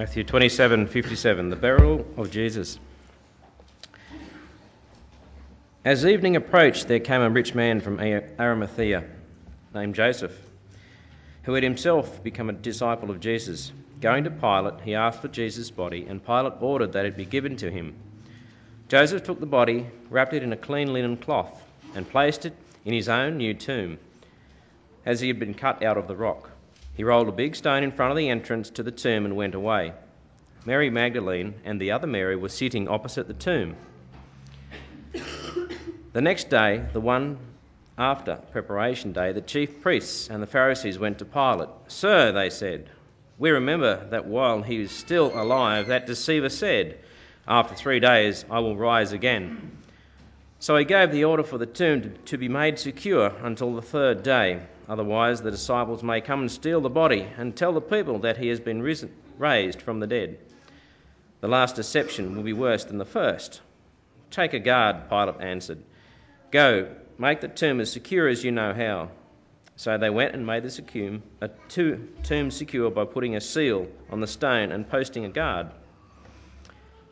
Matthew 27 57, the burial of Jesus. As evening approached, there came a rich man from Arimathea named Joseph, who had himself become a disciple of Jesus. Going to Pilate, he asked for Jesus' body, and Pilate ordered that it be given to him. Joseph took the body, wrapped it in a clean linen cloth, and placed it in his own new tomb, as he had been cut out of the rock. He rolled a big stone in front of the entrance to the tomb and went away. Mary Magdalene and the other Mary were sitting opposite the tomb. The next day, the one after preparation day, the chief priests and the Pharisees went to Pilate. Sir, they said, we remember that while he was still alive, that deceiver said, After three days I will rise again. So he gave the order for the tomb to be made secure until the third day. Otherwise, the disciples may come and steal the body and tell the people that he has been risen, raised from the dead. The last deception will be worse than the first. Take a guard, Pilate answered. Go, make the tomb as secure as you know how. So they went and made the tomb secure by putting a seal on the stone and posting a guard.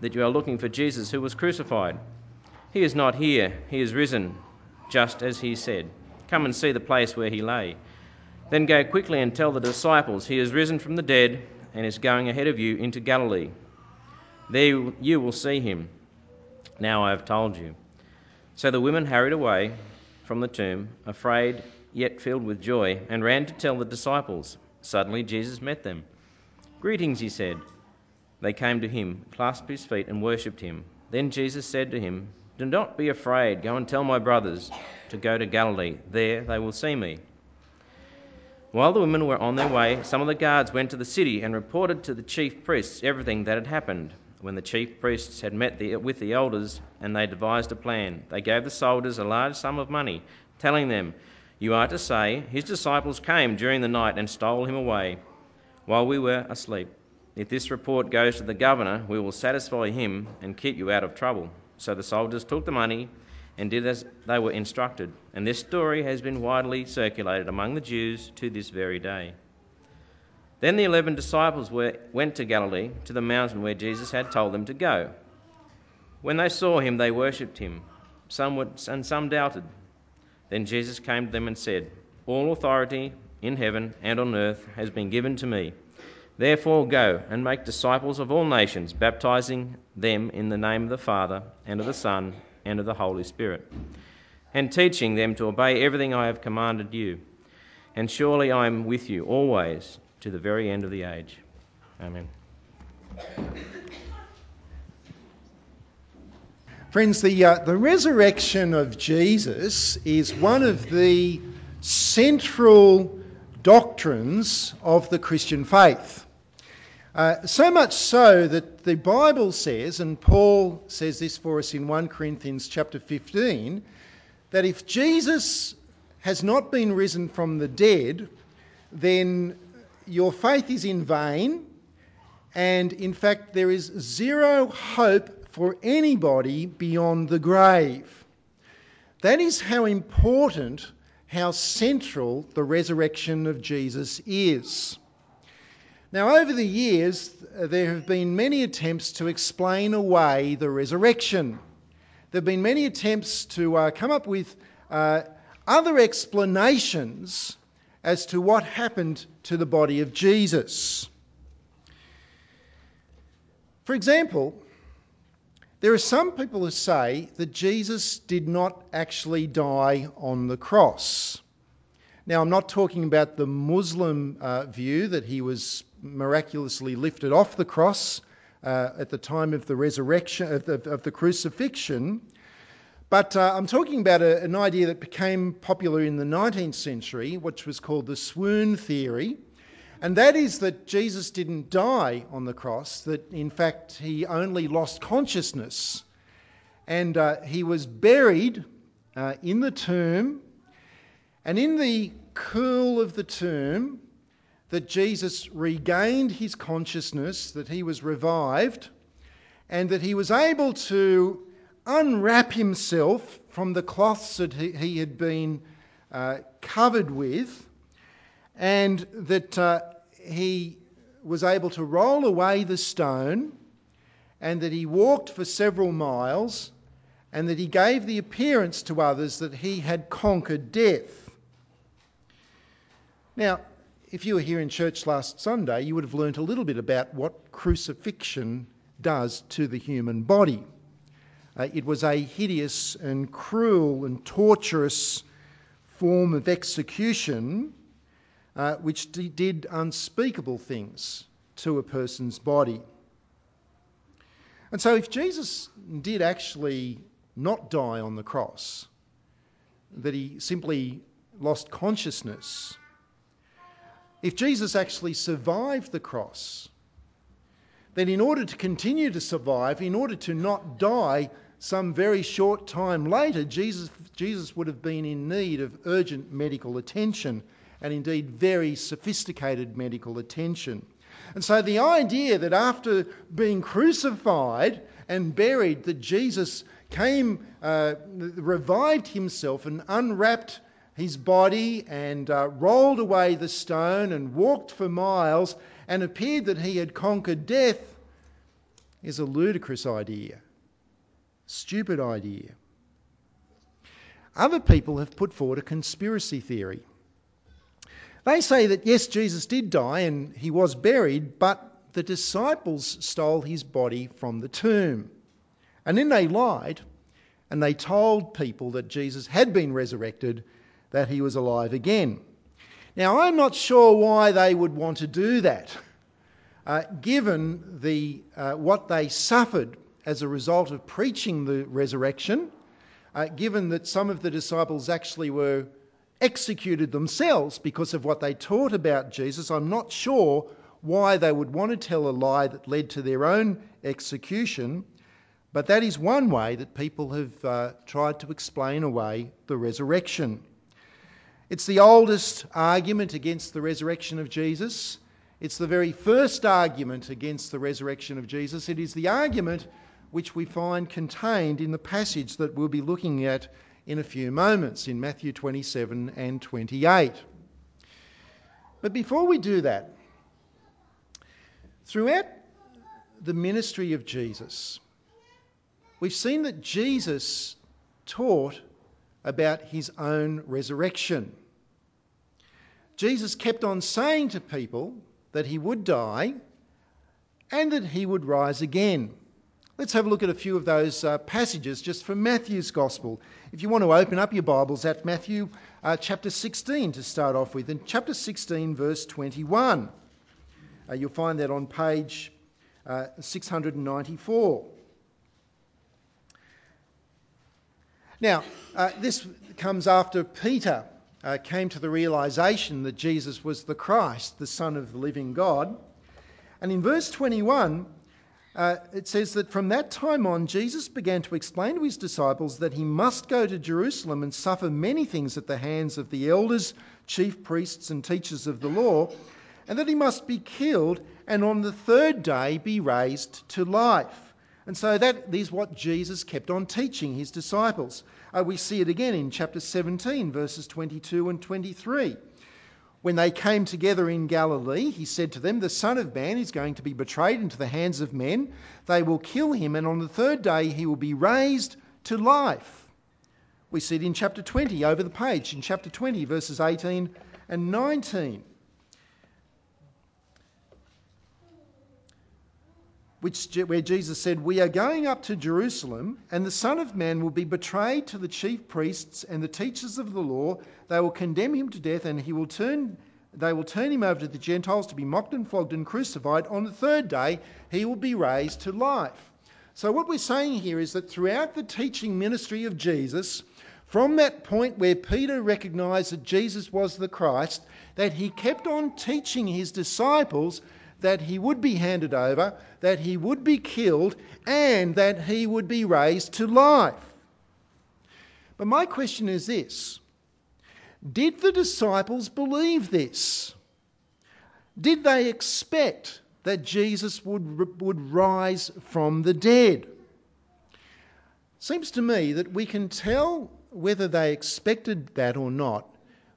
that you are looking for Jesus who was crucified. He is not here, he is risen, just as he said. Come and see the place where he lay. Then go quickly and tell the disciples, He is risen from the dead and is going ahead of you into Galilee. There you will see him. Now I have told you. So the women hurried away from the tomb, afraid yet filled with joy, and ran to tell the disciples. Suddenly Jesus met them. Greetings, he said. They came to him, clasped his feet, and worshipped him. Then Jesus said to him, Do not be afraid. Go and tell my brothers to go to Galilee. There they will see me. While the women were on their way, some of the guards went to the city and reported to the chief priests everything that had happened. When the chief priests had met the, with the elders and they devised a plan, they gave the soldiers a large sum of money, telling them, You are to say, His disciples came during the night and stole him away while we were asleep. If this report goes to the governor, we will satisfy him and keep you out of trouble. So the soldiers took the money and did as they were instructed. And this story has been widely circulated among the Jews to this very day. Then the eleven disciples were, went to Galilee, to the mountain where Jesus had told them to go. When they saw him, they worshipped him, some would, and some doubted. Then Jesus came to them and said, All authority in heaven and on earth has been given to me. Therefore, go and make disciples of all nations, baptizing them in the name of the Father, and of the Son, and of the Holy Spirit, and teaching them to obey everything I have commanded you. And surely I am with you always to the very end of the age. Amen. Friends, the, uh, the resurrection of Jesus is one of the central doctrines of the Christian faith. Uh, so much so that the Bible says, and Paul says this for us in 1 Corinthians chapter 15, that if Jesus has not been risen from the dead, then your faith is in vain, and in fact, there is zero hope for anybody beyond the grave. That is how important, how central the resurrection of Jesus is. Now, over the years, there have been many attempts to explain away the resurrection. There have been many attempts to uh, come up with uh, other explanations as to what happened to the body of Jesus. For example, there are some people who say that Jesus did not actually die on the cross. Now, I'm not talking about the Muslim uh, view that he was miraculously lifted off the cross uh, at the time of the resurrection, of the, of the crucifixion. But uh, I'm talking about an idea that became popular in the 19th century, which was called the swoon theory. And that is that Jesus didn't die on the cross, that in fact he only lost consciousness. And he was buried in the tomb. And in the cool of the tomb, that Jesus regained his consciousness, that he was revived, and that he was able to unwrap himself from the cloths that he, had been uh, covered with and that uh, he was able to roll away the stone, and that he walked for several miles, and that he gave the appearance to others that he had conquered death. Now, if you were here in church last Sunday, you would have learnt a little bit about what crucifixion does to the human body. Uh, it was a hideous and cruel and torturous form of execution uh, which did unspeakable things to a person's body. And so, if Jesus did actually not die on the cross, that he simply lost consciousness, if Jesus actually survived the cross, then in order to continue to survive, in order to not die some very short time later, Jesus, Jesus would have been in need of urgent medical attention and indeed very sophisticated medical attention. And so the idea that after being crucified and buried, that Jesus came, uh, revived himself and unwrapped his body and uh, rolled away the stone and walked for miles and appeared that he had conquered death is a ludicrous idea, stupid idea. Other people have put forward a conspiracy theory they say that yes, Jesus did die and he was buried, but the disciples stole his body from the tomb. And then they lied and they told people that Jesus had been resurrected, that he was alive again. Now, I'm not sure why they would want to do that, uh, given the, uh, what they suffered as a result of preaching the resurrection, uh, given that some of the disciples actually were executed themselves because of what they taught about Jesus. I'm not sure why they would want to tell a lie that led to their own execution, but that is one way that people have uh, tried to explain away the resurrection. It's the oldest argument against the resurrection of Jesus. It's the very first argument against the resurrection of Jesus. It is the argument which we find contained in the passage that we'll be looking at in a few moments in Matthew 27 and 28. But before we do that, throughout the ministry of Jesus, we've seen that Jesus taught about his own resurrection. Jesus kept on saying to people that he would die and that he would rise again. Let's have a look at a few of those uh, passages just from Matthew's Gospel. If you want to open up your Bibles at Matthew uh, chapter 16 to start off with, in chapter 16, verse 21, uh, you'll find that on page uh, 694. Now, uh, this comes after Peter uh, came to the realization that Jesus was the Christ, the Son of the living God. And in verse 21, uh, it says that from that time on, Jesus began to explain to his disciples that he must go to Jerusalem and suffer many things at the hands of the elders, chief priests, and teachers of the law, and that he must be killed and on the third day be raised to life. And so that is what Jesus kept on teaching his disciples. Uh, we see it again in chapter 17, verses 22 and 23. When they came together in Galilee, he said to them, The Son of Man is going to be betrayed into the hands of men. They will kill him, and on the third day he will be raised to life. We see it in chapter 20 over the page, in chapter 20, verses 18 and 19. Which, where Jesus said, We are going up to Jerusalem, and the Son of Man will be betrayed to the chief priests and the teachers of the law. They will condemn him to death, and he will turn, they will turn him over to the Gentiles to be mocked and flogged and crucified. On the third day, he will be raised to life. So, what we're saying here is that throughout the teaching ministry of Jesus, from that point where Peter recognized that Jesus was the Christ, that he kept on teaching his disciples that he would be handed over, that he would be killed, and that he would be raised to life. But my question is this Did the disciples believe this? Did they expect that Jesus would, would rise from the dead? Seems to me that we can tell whether they expected that or not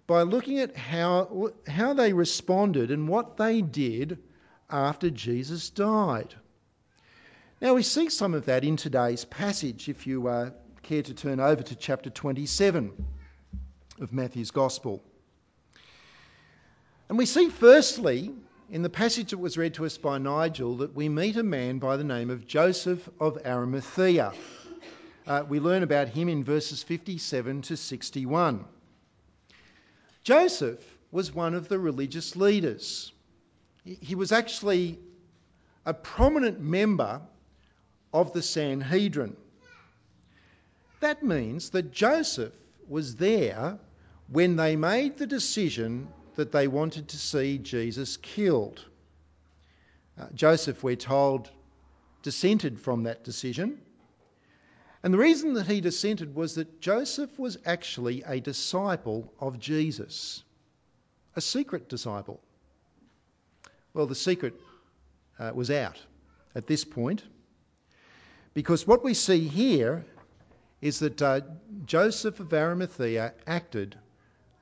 by looking at how, how they responded and what they did after Jesus died. Now, we see some of that in today's passage, if you uh, care to turn over to chapter 27 of Matthew's Gospel. And we see, firstly, in the passage that was read to us by Nigel, that we meet a man by the name of Joseph of Arimathea. Uh, we learn about him in verses 57 to 61. Joseph was one of the religious leaders. He was actually a prominent member of the Sanhedrin. That means that Joseph was there when they made the decision that they wanted to see Jesus killed. Uh, Joseph, we're told, dissented from that decision and the reason that he dissented was that Joseph was actually a disciple of Jesus, a secret disciple. Well, the secret uh, was out at this point because what we see here is that uh, Joseph of Arimathea acted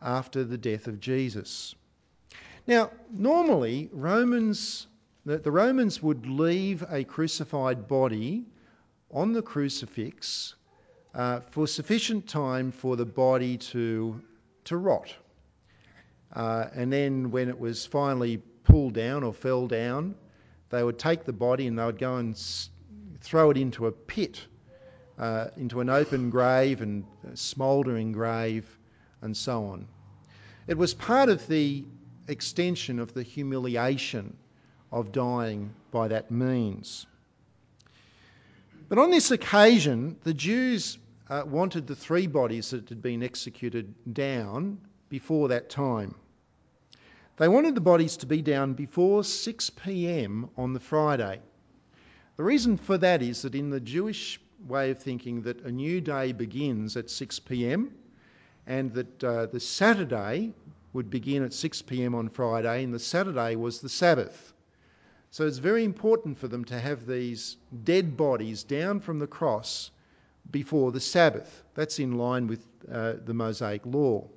after the death of Jesus. Now, normally, Romans, the, the Romans would leave a crucified body on the crucifix uh, for sufficient time for the body to, to rot. Uh, and then, when it was finally pulled down or fell down, they would take the body and they would go and throw it into a pit, uh, into an open grave and smouldering grave, and so on. It was part of the extension of the humiliation of dying by that means. But on this occasion, the Jews uh, wanted the three bodies that had been executed down before that time. They wanted the bodies to be down before 6 pm on the Friday. The reason for that is that in the Jewish way of thinking that a new day begins at 6 pm and that uh, the Saturday would begin at 6 pm on Friday and the Saturday was the Sabbath. So it's very important for them to have these dead bodies down from the cross before the Sabbath. That's in line with uh, the Mosaic law.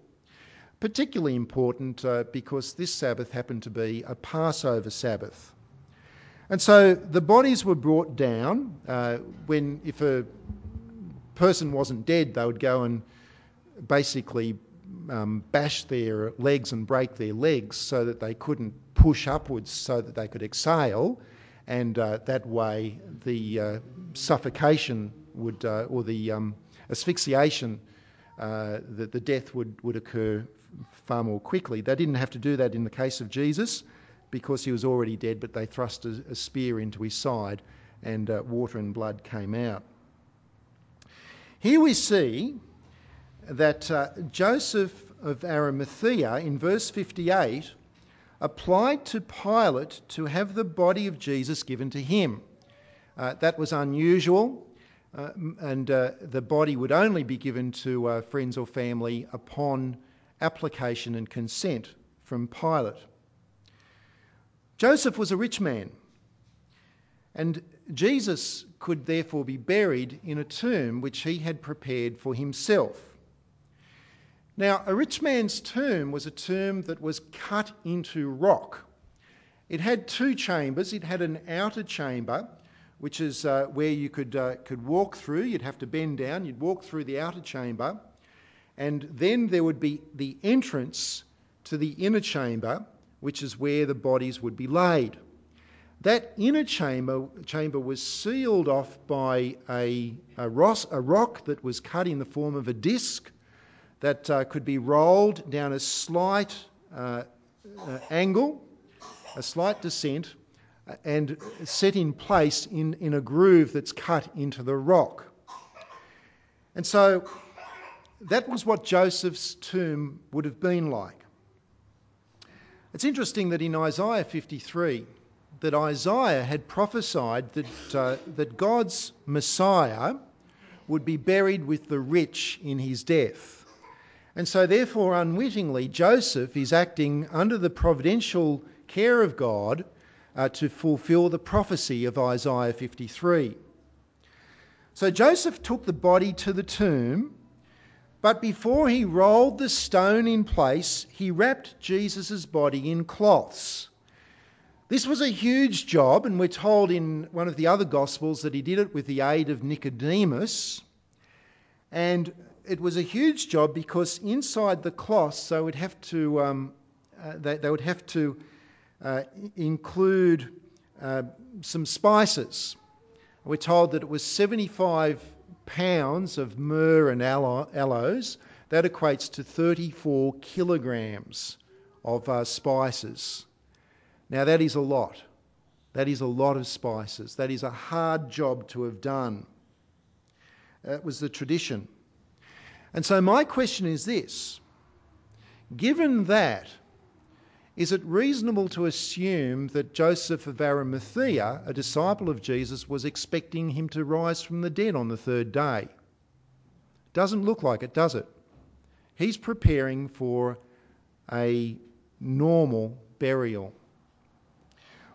Particularly important uh, because this Sabbath happened to be a Passover Sabbath. And so the bodies were brought down. Uh, when, if a person wasn't dead, they would go and basically um, bash their legs and break their legs so that they couldn't push upwards so that they could exhale, and uh, that way the uh, suffocation would, uh, or the um, asphyxiation, uh, the, the death would, would occur far more quickly. They didn't have to do that in the case of Jesus because he was already dead, but they thrust a, a spear into his side and uh, water and blood came out. Here we see that uh, Joseph of Arimathea in verse 58 applied to Pilate to have the body of Jesus given to him. Uh, that was unusual, uh, and uh, the body would only be given to uh, friends or family upon application and consent from Pilate. Joseph was a rich man, and Jesus could therefore be buried in a tomb which he had prepared for himself. Now, a rich man's tomb was a tomb that was cut into rock. It had two chambers. It had an outer chamber, which is uh, where you could, uh, could walk through. You'd have to bend down, you'd walk through the outer chamber, and then there would be the entrance to the inner chamber, which is where the bodies would be laid. That inner chamber, chamber was sealed off by a, a, ros, a rock that was cut in the form of a disc that uh, could be rolled down a slight uh, uh, angle, a slight descent, uh, and set in place in, in a groove that's cut into the rock. And so that was what Joseph's tomb would have been like. It's interesting that in Isaiah 53, that Isaiah had prophesied that, uh, that God's Messiah would be buried with the rich in his death. And so, therefore, unwittingly, Joseph is acting under the providential care of God uh, to fulfill the prophecy of Isaiah 53. So Joseph took the body to the tomb, but before he rolled the stone in place, he wrapped Jesus' body in cloths. This was a huge job, and we're told in one of the other Gospels that he did it with the aid of Nicodemus. And it was a huge job because inside the cloths they would have to, um, uh, they, they, would have to uh, include uh, some spices. We're told that it was 75 pounds of myrrh and aloes. That equates to 34 kilograms of uh, spices. Now, that is a lot. That is a lot of spices. That is a hard job to have done. That was the tradition. And so, my question is this given that, is it reasonable to assume that Joseph of Arimathea, a disciple of Jesus, was expecting him to rise from the dead on the third day? Doesn't look like it, does it? He's preparing for a normal burial.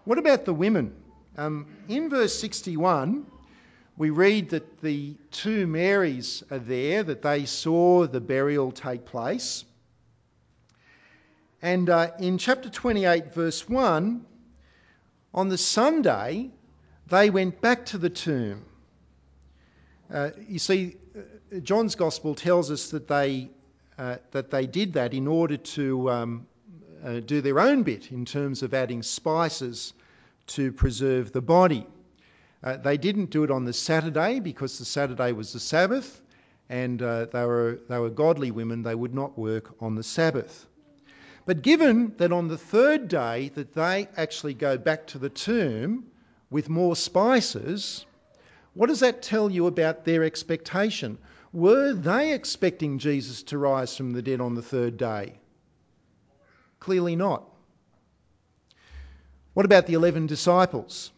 What about the women? Um, in verse 61, we read that the two Marys are there, that they saw the burial take place. And uh, in chapter 28, verse 1, on the Sunday, they went back to the tomb. Uh, you see, uh, John's Gospel tells us that they, uh, that they did that in order to um, uh, do their own bit in terms of adding spices to preserve the body. Uh, they didn't do it on the Saturday because the Saturday was the Sabbath, and uh, they, were, they were godly women. They would not work on the Sabbath. But given that on the third day that they actually go back to the tomb with more spices, what does that tell you about their expectation? Were they expecting Jesus to rise from the dead on the third day? Clearly not. What about the 11 disciples,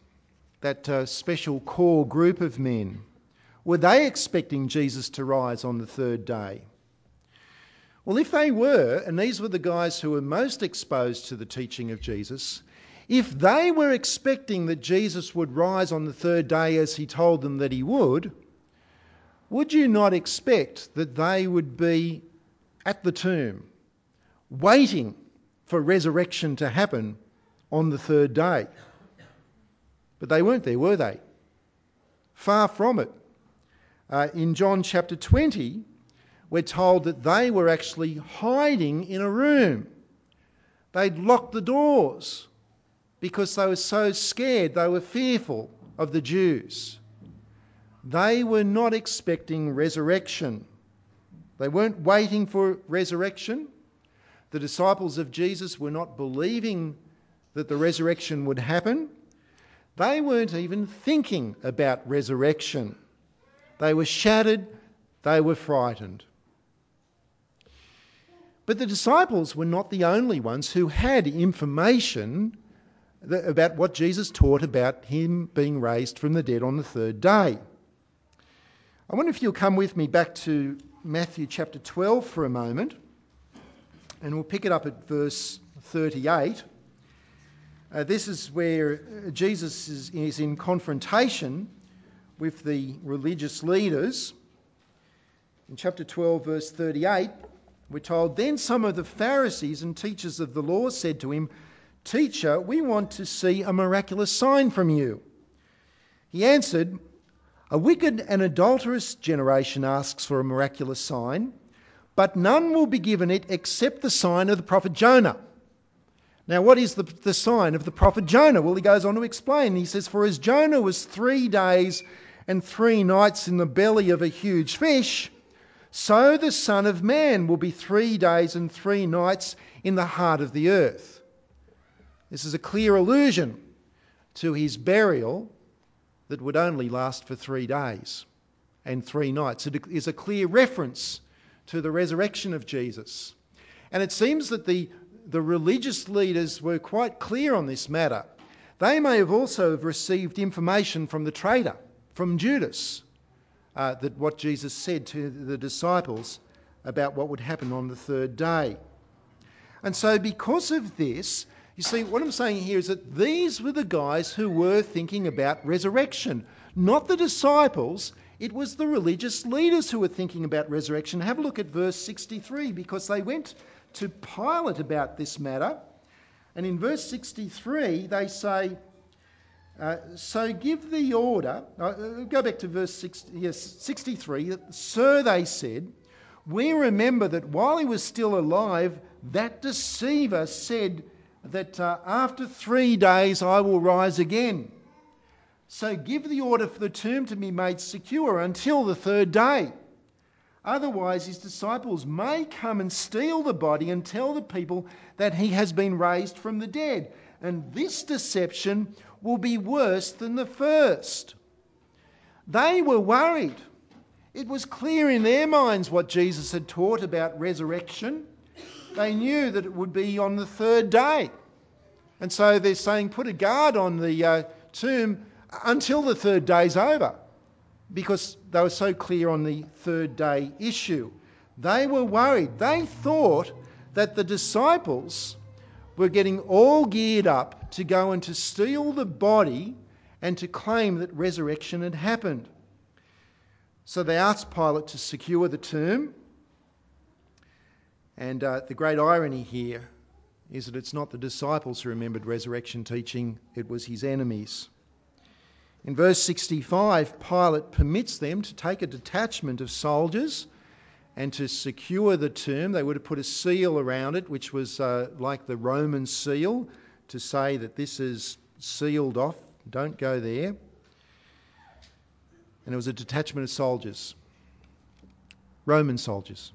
that uh, special core group of men? Were they expecting Jesus to rise on the third day? Well, if they were, and these were the guys who were most exposed to the teaching of Jesus, if they were expecting that Jesus would rise on the third day as he told them that he would, would you not expect that they would be at the tomb, waiting for resurrection to happen on the third day? But they weren't there, were they? Far from it. Uh, in John chapter 20, we're told that they were actually hiding in a room. They'd locked the doors because they were so scared, they were fearful of the Jews. They were not expecting resurrection. They weren't waiting for resurrection. The disciples of Jesus were not believing that the resurrection would happen. They weren't even thinking about resurrection. They were shattered, they were frightened. But the disciples were not the only ones who had information about what Jesus taught about him being raised from the dead on the third day. I wonder if you'll come with me back to Matthew chapter 12 for a moment, and we'll pick it up at verse 38. Uh, this is where Jesus is, is in confrontation with the religious leaders. In chapter 12, verse 38, we're told, Then some of the Pharisees and teachers of the law said to him, Teacher, we want to see a miraculous sign from you. He answered, A wicked and adulterous generation asks for a miraculous sign, but none will be given it except the sign of the prophet Jonah. Now, what is the, the sign of the prophet Jonah? Well, he goes on to explain. He says, For as Jonah was three days and three nights in the belly of a huge fish, so the Son of Man will be three days and three nights in the heart of the earth. This is a clear allusion to his burial that would only last for three days and three nights. It is a clear reference to the resurrection of Jesus. And it seems that the, the religious leaders were quite clear on this matter. They may have also have received information from the traitor, from Judas, uh, that what Jesus said to the disciples about what would happen on the third day. And so, because of this, you see, what I'm saying here is that these were the guys who were thinking about resurrection, not the disciples. It was the religious leaders who were thinking about resurrection. Have a look at verse 63 because they went to Pilate about this matter. And in verse 63, they say, uh, So give the order. Uh, go back to verse 60, yes, 63. Sir, they said, we remember that while he was still alive, that deceiver said that uh, after three days I will rise again. So give the order for the tomb to be made secure until the third day. Otherwise, his disciples may come and steal the body and tell the people that he has been raised from the dead. And this deception will be worse than the first. They were worried. It was clear in their minds what Jesus had taught about resurrection. They knew that it would be on the third day. And so they're saying, put a guard on the uh, tomb until the third day's over because they were so clear on the third day issue. They were worried. They thought that the disciples were getting all geared up to go and to steal the body and to claim that resurrection had happened. So they asked Pilate to secure the tomb. And uh, the great irony here is that it's not the disciples who remembered resurrection teaching, it was his enemies. In verse 65, Pilate permits them to take a detachment of soldiers and to secure the tomb. They would have put a seal around it, which was uh, like the Roman seal, to say that this is sealed off, don't go there. And it was a detachment of soldiers, Roman soldiers.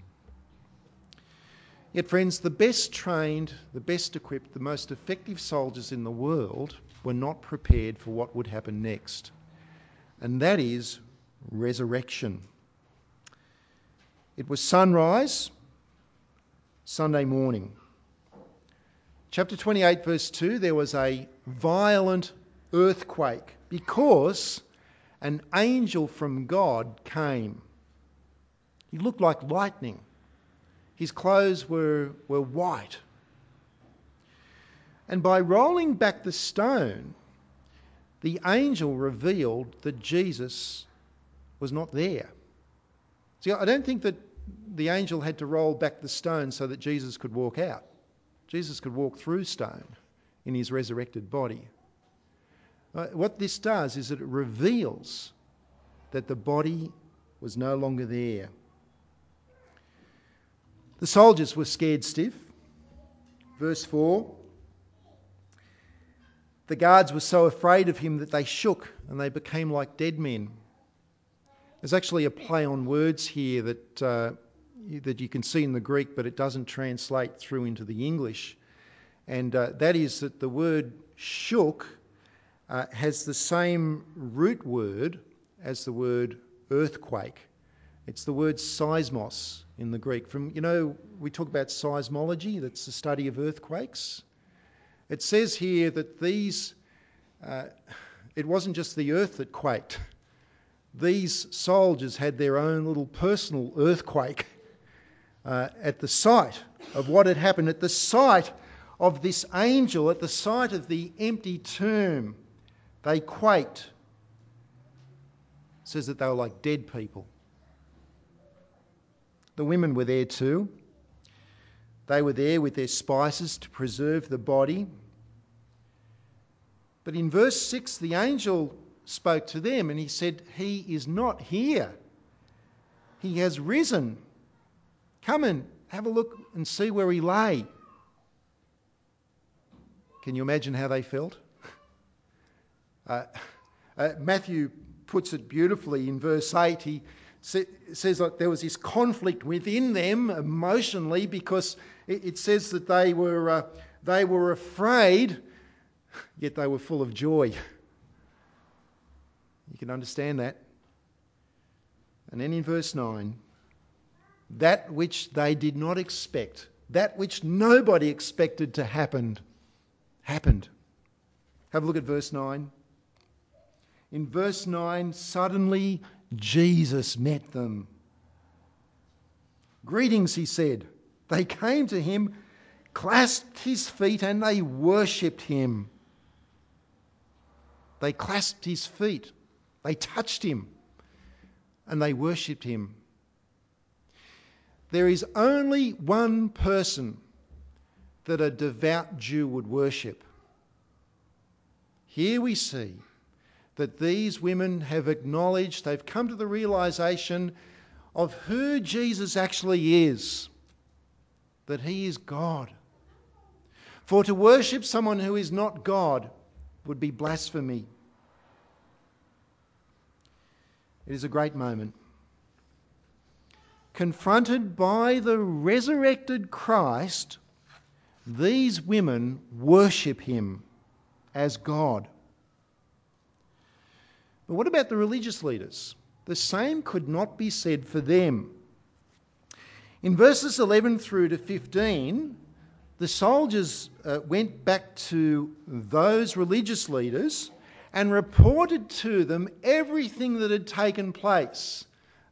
Yet, friends, the best trained, the best equipped, the most effective soldiers in the world were not prepared for what would happen next, and that is resurrection. It was sunrise, Sunday morning. Chapter 28, verse 2 there was a violent earthquake because an angel from God came. He looked like lightning. His clothes were, were white and by rolling back the stone, the angel revealed that Jesus was not there. See, I don't think that the angel had to roll back the stone so that Jesus could walk out. Jesus could walk through stone in his resurrected body. Uh, what this does is that it reveals that the body was no longer there. The soldiers were scared stiff. Verse 4 the guards were so afraid of him that they shook and they became like dead men. There's actually a play on words here that, uh, that you can see in the Greek, but it doesn't translate through into the English. And uh, that is that the word shook uh, has the same root word as the word earthquake. It's the word seismos in the Greek. From you know, we talk about seismology, that's the study of earthquakes. It says here that these, uh, it wasn't just the earth that quaked. These soldiers had their own little personal earthquake uh, at the sight of what had happened, at the sight of this angel, at the sight of the empty tomb. They quaked. It says that they were like dead people. The women were there too. They were there with their spices to preserve the body. But in verse 6, the angel spoke to them and he said, He is not here. He has risen. Come and have a look and see where he lay. Can you imagine how they felt? Uh, uh, Matthew puts it beautifully in verse 8. He says that there was this conflict within them emotionally because it, says that they were, uh, they were afraid, yet they were full of joy. You can understand that. And then in verse 9, that which they did not expect that which nobody expected to happen happened. Have a look at verse 9. In verse 9, suddenly Jesus met them. Greetings, he said. They came to him, clasped his feet, and they worshipped him. They clasped his feet, they touched him, and they worshipped him. There is only one person that a devout Jew would worship. Here we see that these women have acknowledged, they've come to the realization of who Jesus actually is that he is God. For to worship someone who is not God would be blasphemy. It is a great moment. Confronted by the resurrected Christ, these women worship him as God. But what about the religious leaders? The same could not be said for them. In verses 11 through to 15, the soldiers uh, went back to those religious leaders and reported to them everything that had taken place.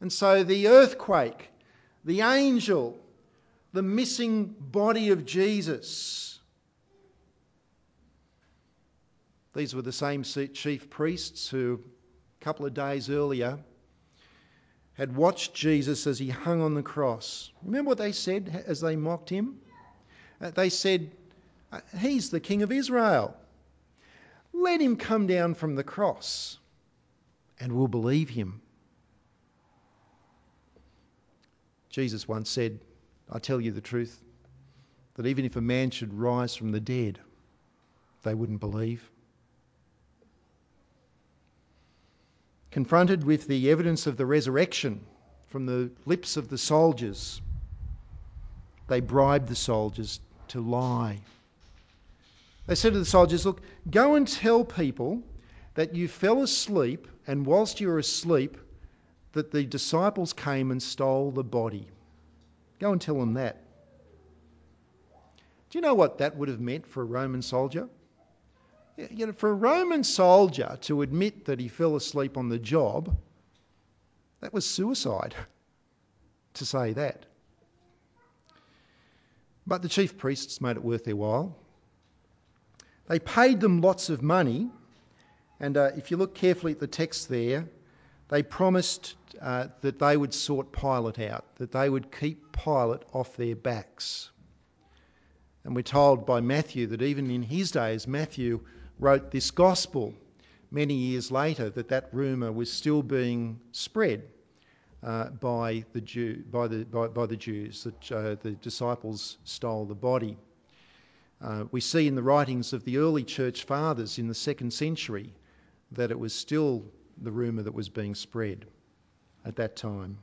And so the earthquake, the angel, the missing body of Jesus. These were the same chief priests who, a couple of days earlier, had watched Jesus as he hung on the cross. Remember what they said as they mocked him? Uh, they said, uh, He's the King of Israel. Let him come down from the cross and we'll believe him. Jesus once said, I tell you the truth, that even if a man should rise from the dead, they wouldn't believe. confronted with the evidence of the resurrection from the lips of the soldiers, they bribed the soldiers to lie. They said to the soldiers, Look, go and tell people that you fell asleep, and whilst you were asleep, that the disciples came and stole the body. Go and tell them that. Do you know what that would have meant for a Roman soldier? You know, for a Roman soldier to admit that he fell asleep on the job, that was suicide to say that. But the chief priests made it worth their while. They paid them lots of money, and uh, if you look carefully at the text there, they promised uh, that they would sort Pilate out, that they would keep Pilate off their backs. And we're told by Matthew that even in his days, Matthew wrote this gospel many years later that that rumour was still being spread uh, by, the Jew, by, the, by, by the Jews, that uh, the disciples stole the body. Uh, we see in the writings of the early church fathers in the second century that it was still the rumour that was being spread at that time.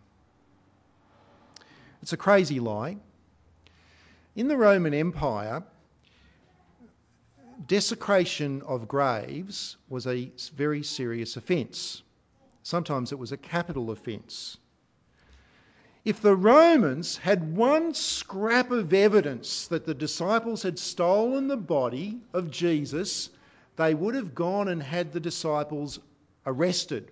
It's a crazy lie. In the Roman Empire, desecration of graves was a very serious offence. Sometimes it was a capital offence. If the Romans had one scrap of evidence that the disciples had stolen the body of Jesus, they would have gone and had the disciples arrested.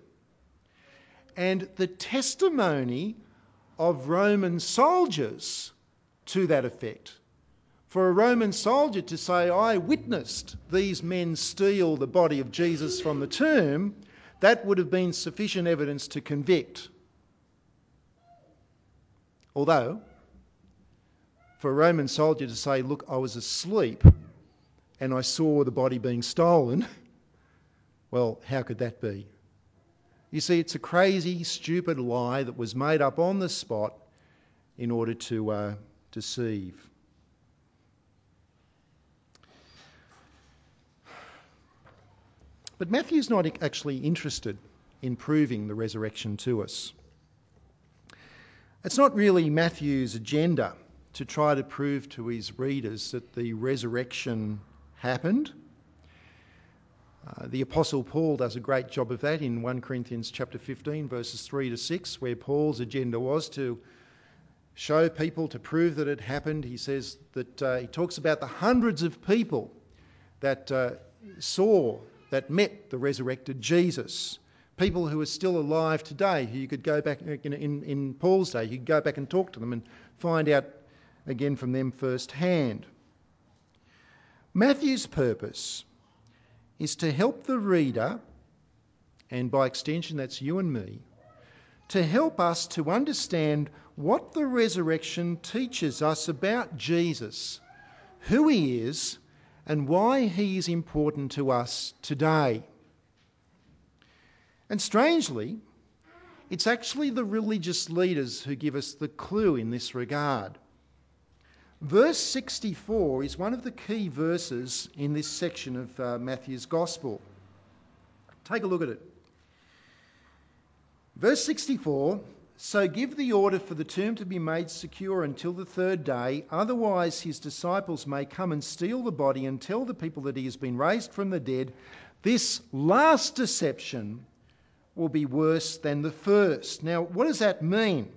And the testimony of Roman soldiers to that effect for a Roman soldier to say, I witnessed these men steal the body of Jesus from the tomb, that would have been sufficient evidence to convict. Although, for a Roman soldier to say, Look, I was asleep and I saw the body being stolen, well, how could that be? You see, it's a crazy, stupid lie that was made up on the spot in order to uh, deceive. But Matthew's not actually interested in proving the resurrection to us. It's not really Matthew's agenda to try to prove to his readers that the resurrection happened. Uh, the apostle Paul does a great job of that in 1 Corinthians chapter 15 verses 3 to 6 where Paul's agenda was to show people to prove that it happened. He says that uh, he talks about the hundreds of people that uh, saw, that met the resurrected Jesus. People who are still alive today, who you could go back uh, in, in, in Paul's day, you could go back and talk to them and find out again from them firsthand. Matthew's purpose is to help the reader, and by extension, that's you and me, to help us to understand what the resurrection teaches us about Jesus, who he is, and why he is important to us today. And strangely, it's actually the religious leaders who give us the clue in this regard. Verse 64 is one of the key verses in this section of uh, Matthew's Gospel. Take a look at it. Verse 64 So give the order for the tomb to be made secure until the third day, otherwise, his disciples may come and steal the body and tell the people that he has been raised from the dead. This last deception will be worse than the first. Now, what does that mean?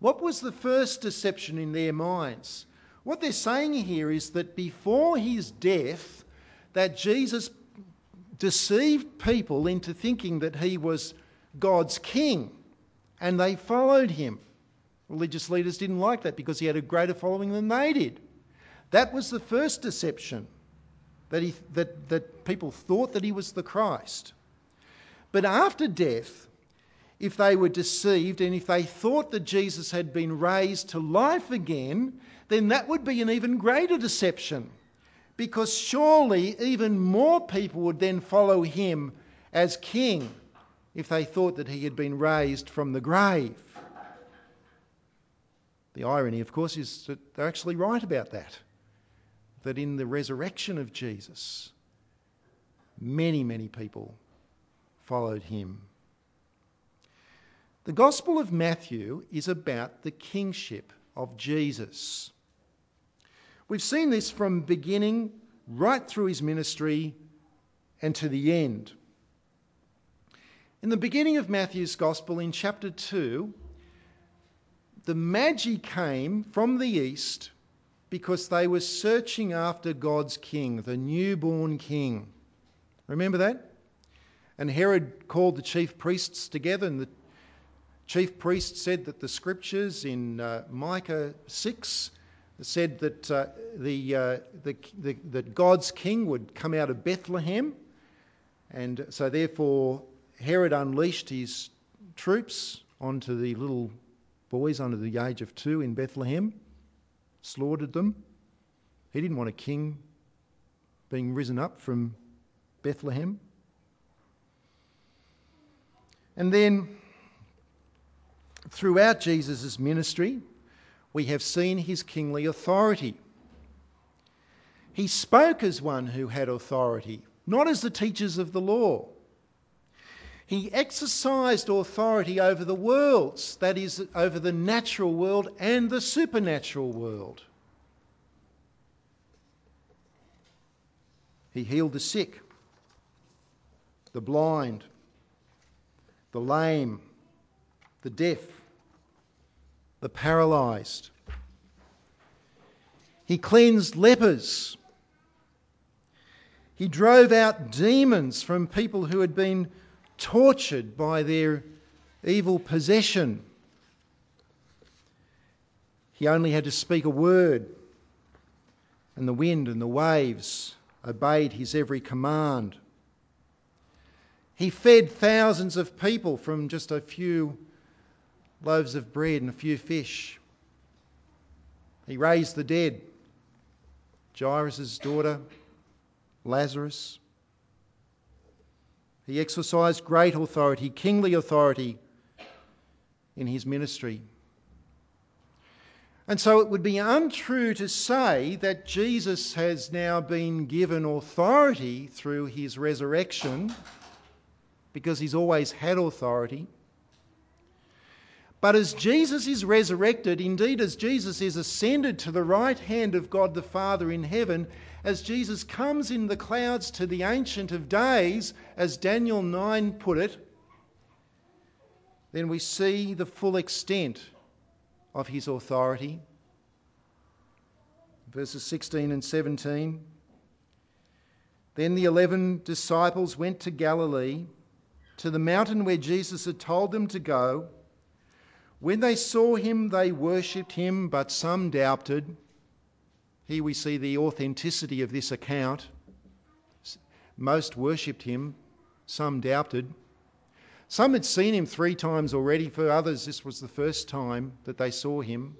What was the first deception in their minds? What they're saying here is that before his death, that Jesus deceived people into thinking that he was God's king, and they followed him. Religious leaders didn't like that because he had a greater following than they did. That was the first deception that, he, that, that people thought that he was the Christ. But after death, if they were deceived and if they thought that Jesus had been raised to life again, then that would be an even greater deception. Because surely even more people would then follow him as king if they thought that he had been raised from the grave. The irony, of course, is that they're actually right about that. That in the resurrection of Jesus, many, many people followed him. The Gospel of Matthew is about the kingship of Jesus. We've seen this from beginning right through his ministry and to the end. In the beginning of Matthew's Gospel, in chapter 2, the Magi came from the east because they were searching after God's king, the newborn king. Remember that? And Herod called the chief priests together, and the chief priests said that the scriptures in uh, Micah 6 said that, uh, the, uh, the, the, that God's king would come out of Bethlehem. And so, therefore, Herod unleashed his troops onto the little boys under the age of two in Bethlehem, slaughtered them. He didn't want a king being risen up from Bethlehem. And then throughout Jesus' ministry, we have seen his kingly authority. He spoke as one who had authority, not as the teachers of the law. He exercised authority over the worlds, that is, over the natural world and the supernatural world. He healed the sick, the blind, the lame, the deaf, the paralysed. He cleansed lepers. He drove out demons from people who had been tortured by their evil possession. He only had to speak a word, and the wind and the waves obeyed his every command. He fed thousands of people from just a few loaves of bread and a few fish. He raised the dead. Jairus' daughter, Lazarus. He exercised great authority, kingly authority in his ministry. And so it would be untrue to say that Jesus has now been given authority through his resurrection, because he's always had authority. But as Jesus is resurrected, indeed, as Jesus is ascended to the right hand of God the Father in heaven, as Jesus comes in the clouds to the Ancient of Days, as Daniel 9 put it, then we see the full extent of his authority. Verses 16 and 17. Then the eleven disciples went to Galilee, to the mountain where Jesus had told them to go. When they saw him, they worshipped him, but some doubted. Here we see the authenticity of this account. Most worshipped him, some doubted. Some had seen him three times already, for others, this was the first time that they saw him.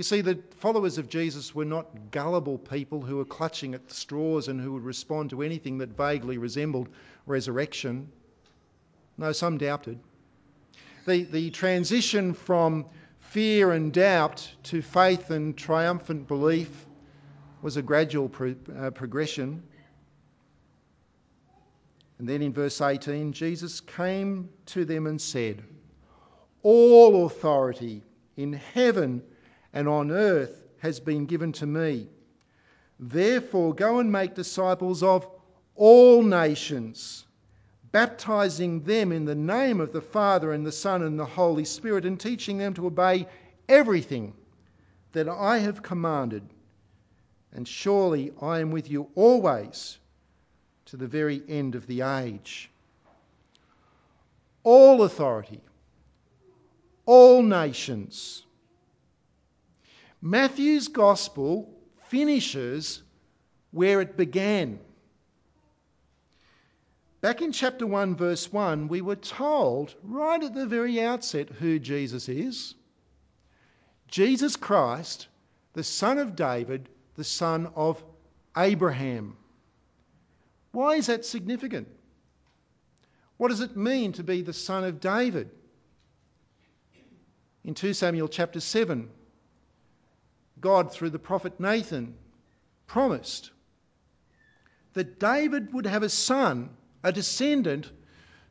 You see, the followers of Jesus were not gullible people who were clutching at straws and who would respond to anything that vaguely resembled resurrection. No, some doubted. The, the transition from fear and doubt to faith and triumphant belief was a gradual pro- uh, progression. And then in verse 18, Jesus came to them and said, All authority in heaven and on earth has been given to me. Therefore, go and make disciples of all nations, baptizing them in the name of the Father and the Son and the Holy Spirit, and teaching them to obey everything that I have commanded. And surely I am with you always to the very end of the age. All authority, all nations. Matthew's gospel finishes where it began. Back in chapter 1, verse 1, we were told right at the very outset who Jesus is Jesus Christ, the son of David, the son of Abraham. Why is that significant? What does it mean to be the son of David? In 2 Samuel chapter 7, God, through the prophet Nathan, promised that David would have a son, a descendant,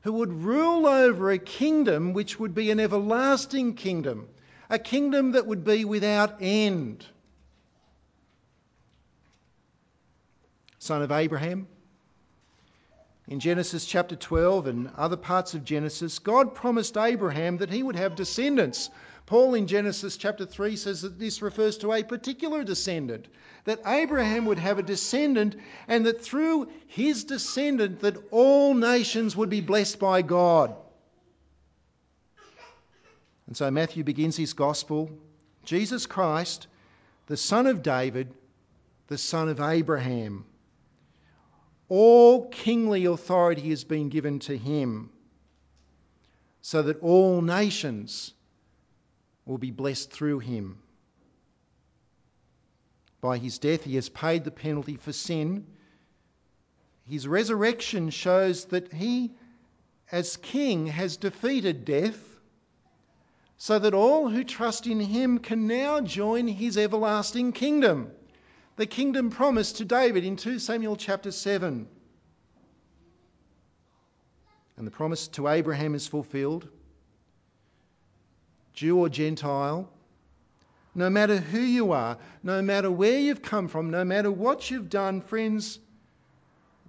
who would rule over a kingdom which would be an everlasting kingdom, a kingdom that would be without end. Son of Abraham, in Genesis chapter 12 and other parts of Genesis, God promised Abraham that he would have descendants. Paul in Genesis chapter 3 says that this refers to a particular descendant, that Abraham would have a descendant and that through his descendant that all nations would be blessed by God. And so Matthew begins his gospel Jesus Christ, the son of David, the son of Abraham. All kingly authority has been given to him so that all nations will be blessed through him. By his death, he has paid the penalty for sin. His resurrection shows that he, as king, has defeated death, so that all who trust in him can now join his everlasting kingdom the kingdom promised to David in 2 Samuel chapter 7. And the promise to Abraham is fulfilled. Jew or Gentile, no matter who you are, no matter where you've come from, no matter what you've done, friends,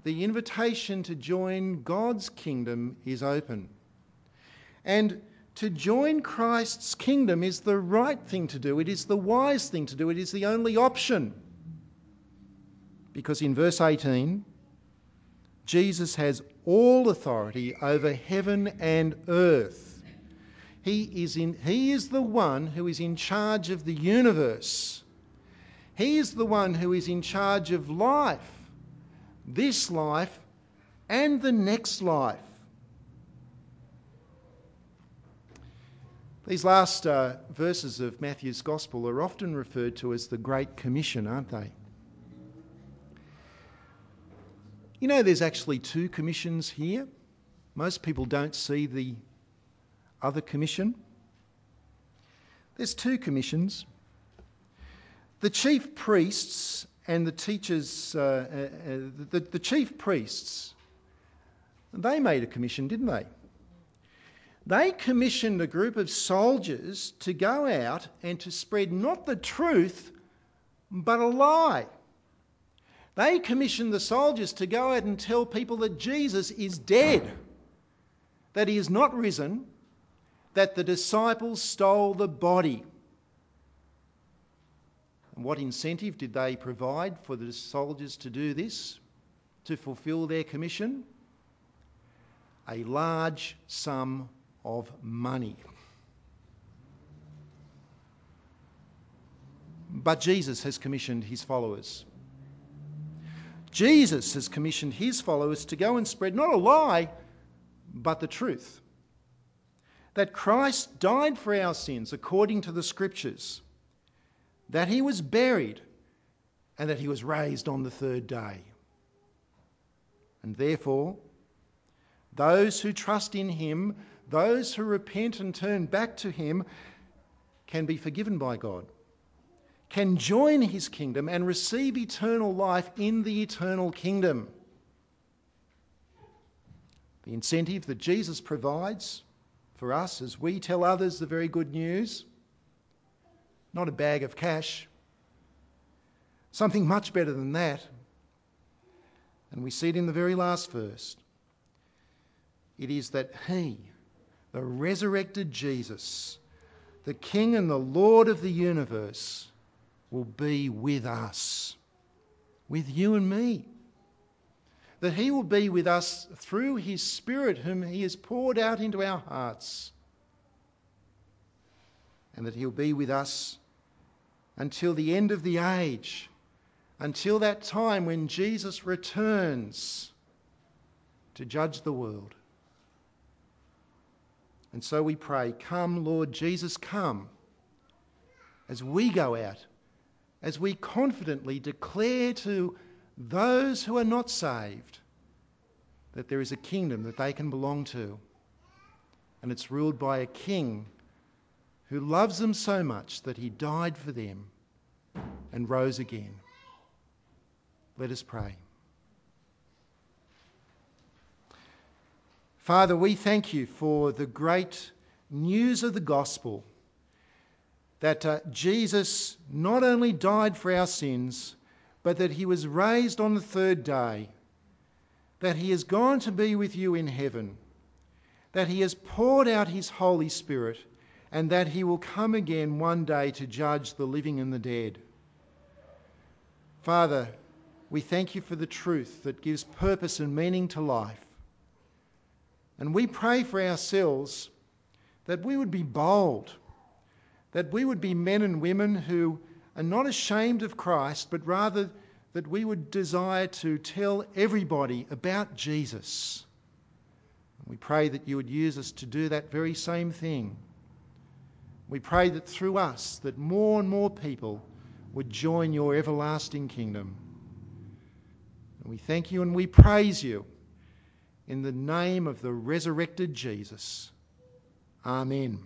the invitation to join God's kingdom is open. And to join Christ's kingdom is the right thing to do. It is the wise thing to do. It is the only option. Because in verse 18, Jesus has all authority over heaven and earth. He is, in, he is the one who is in charge of the universe. He is the one who is in charge of life, this life and the next life. These last uh, verses of Matthew's Gospel are often referred to as the Great Commission, aren't they? You know, there's actually two commissions here. Most people don't see the other commission. There's two commissions. The chief priests and the teachers, uh, uh, the, the chief priests, they made a commission, didn't they? They commissioned a group of soldiers to go out and to spread not the truth, but a lie. They commissioned the soldiers to go out and tell people that Jesus is dead, that he is not risen, that the disciples stole the body. And what incentive did they provide for the soldiers to do this, to fulfill their commission? A large sum of money. But Jesus has commissioned his followers. Jesus has commissioned his followers to go and spread not a lie, but the truth. That Christ died for our sins according to the Scriptures, that he was buried, and that he was raised on the third day. And therefore, those who trust in him, those who repent and turn back to him, can be forgiven by God can join his kingdom and receive eternal life in the eternal kingdom. The incentive that Jesus provides for us as we tell others the very good news, not a bag of cash, something much better than that. And we see it in the very last verse. It is that He, the resurrected Jesus, the King and the Lord of the universe, will be with us, with you and me. That He will be with us through His Spirit, whom He has poured out into our hearts. And that He'll be with us until the end of the age, until that time when Jesus returns to judge the world. And so we pray, Come, Lord Jesus, come, as we go out as we confidently declare to those who are not saved that there is a kingdom that they can belong to. And it's ruled by a king who loves them so much that he died for them and rose again. Let us pray. Father, we thank you for the great news of the gospel that uh, Jesus not only died for our sins, but that he was raised on the third day, that he has gone to be with you in heaven, that he has poured out his Holy Spirit, and that he will come again one day to judge the living and the dead. Father, we thank you for the truth that gives purpose and meaning to life. And we pray for ourselves that we would be bold that we would be men and women who are not ashamed of Christ, but rather that we would desire to tell everybody about Jesus. We pray that you would use us to do that very same thing. We pray that through us that more and more people would join your everlasting kingdom. And we thank you and we praise you in the name of the resurrected Jesus. Amen.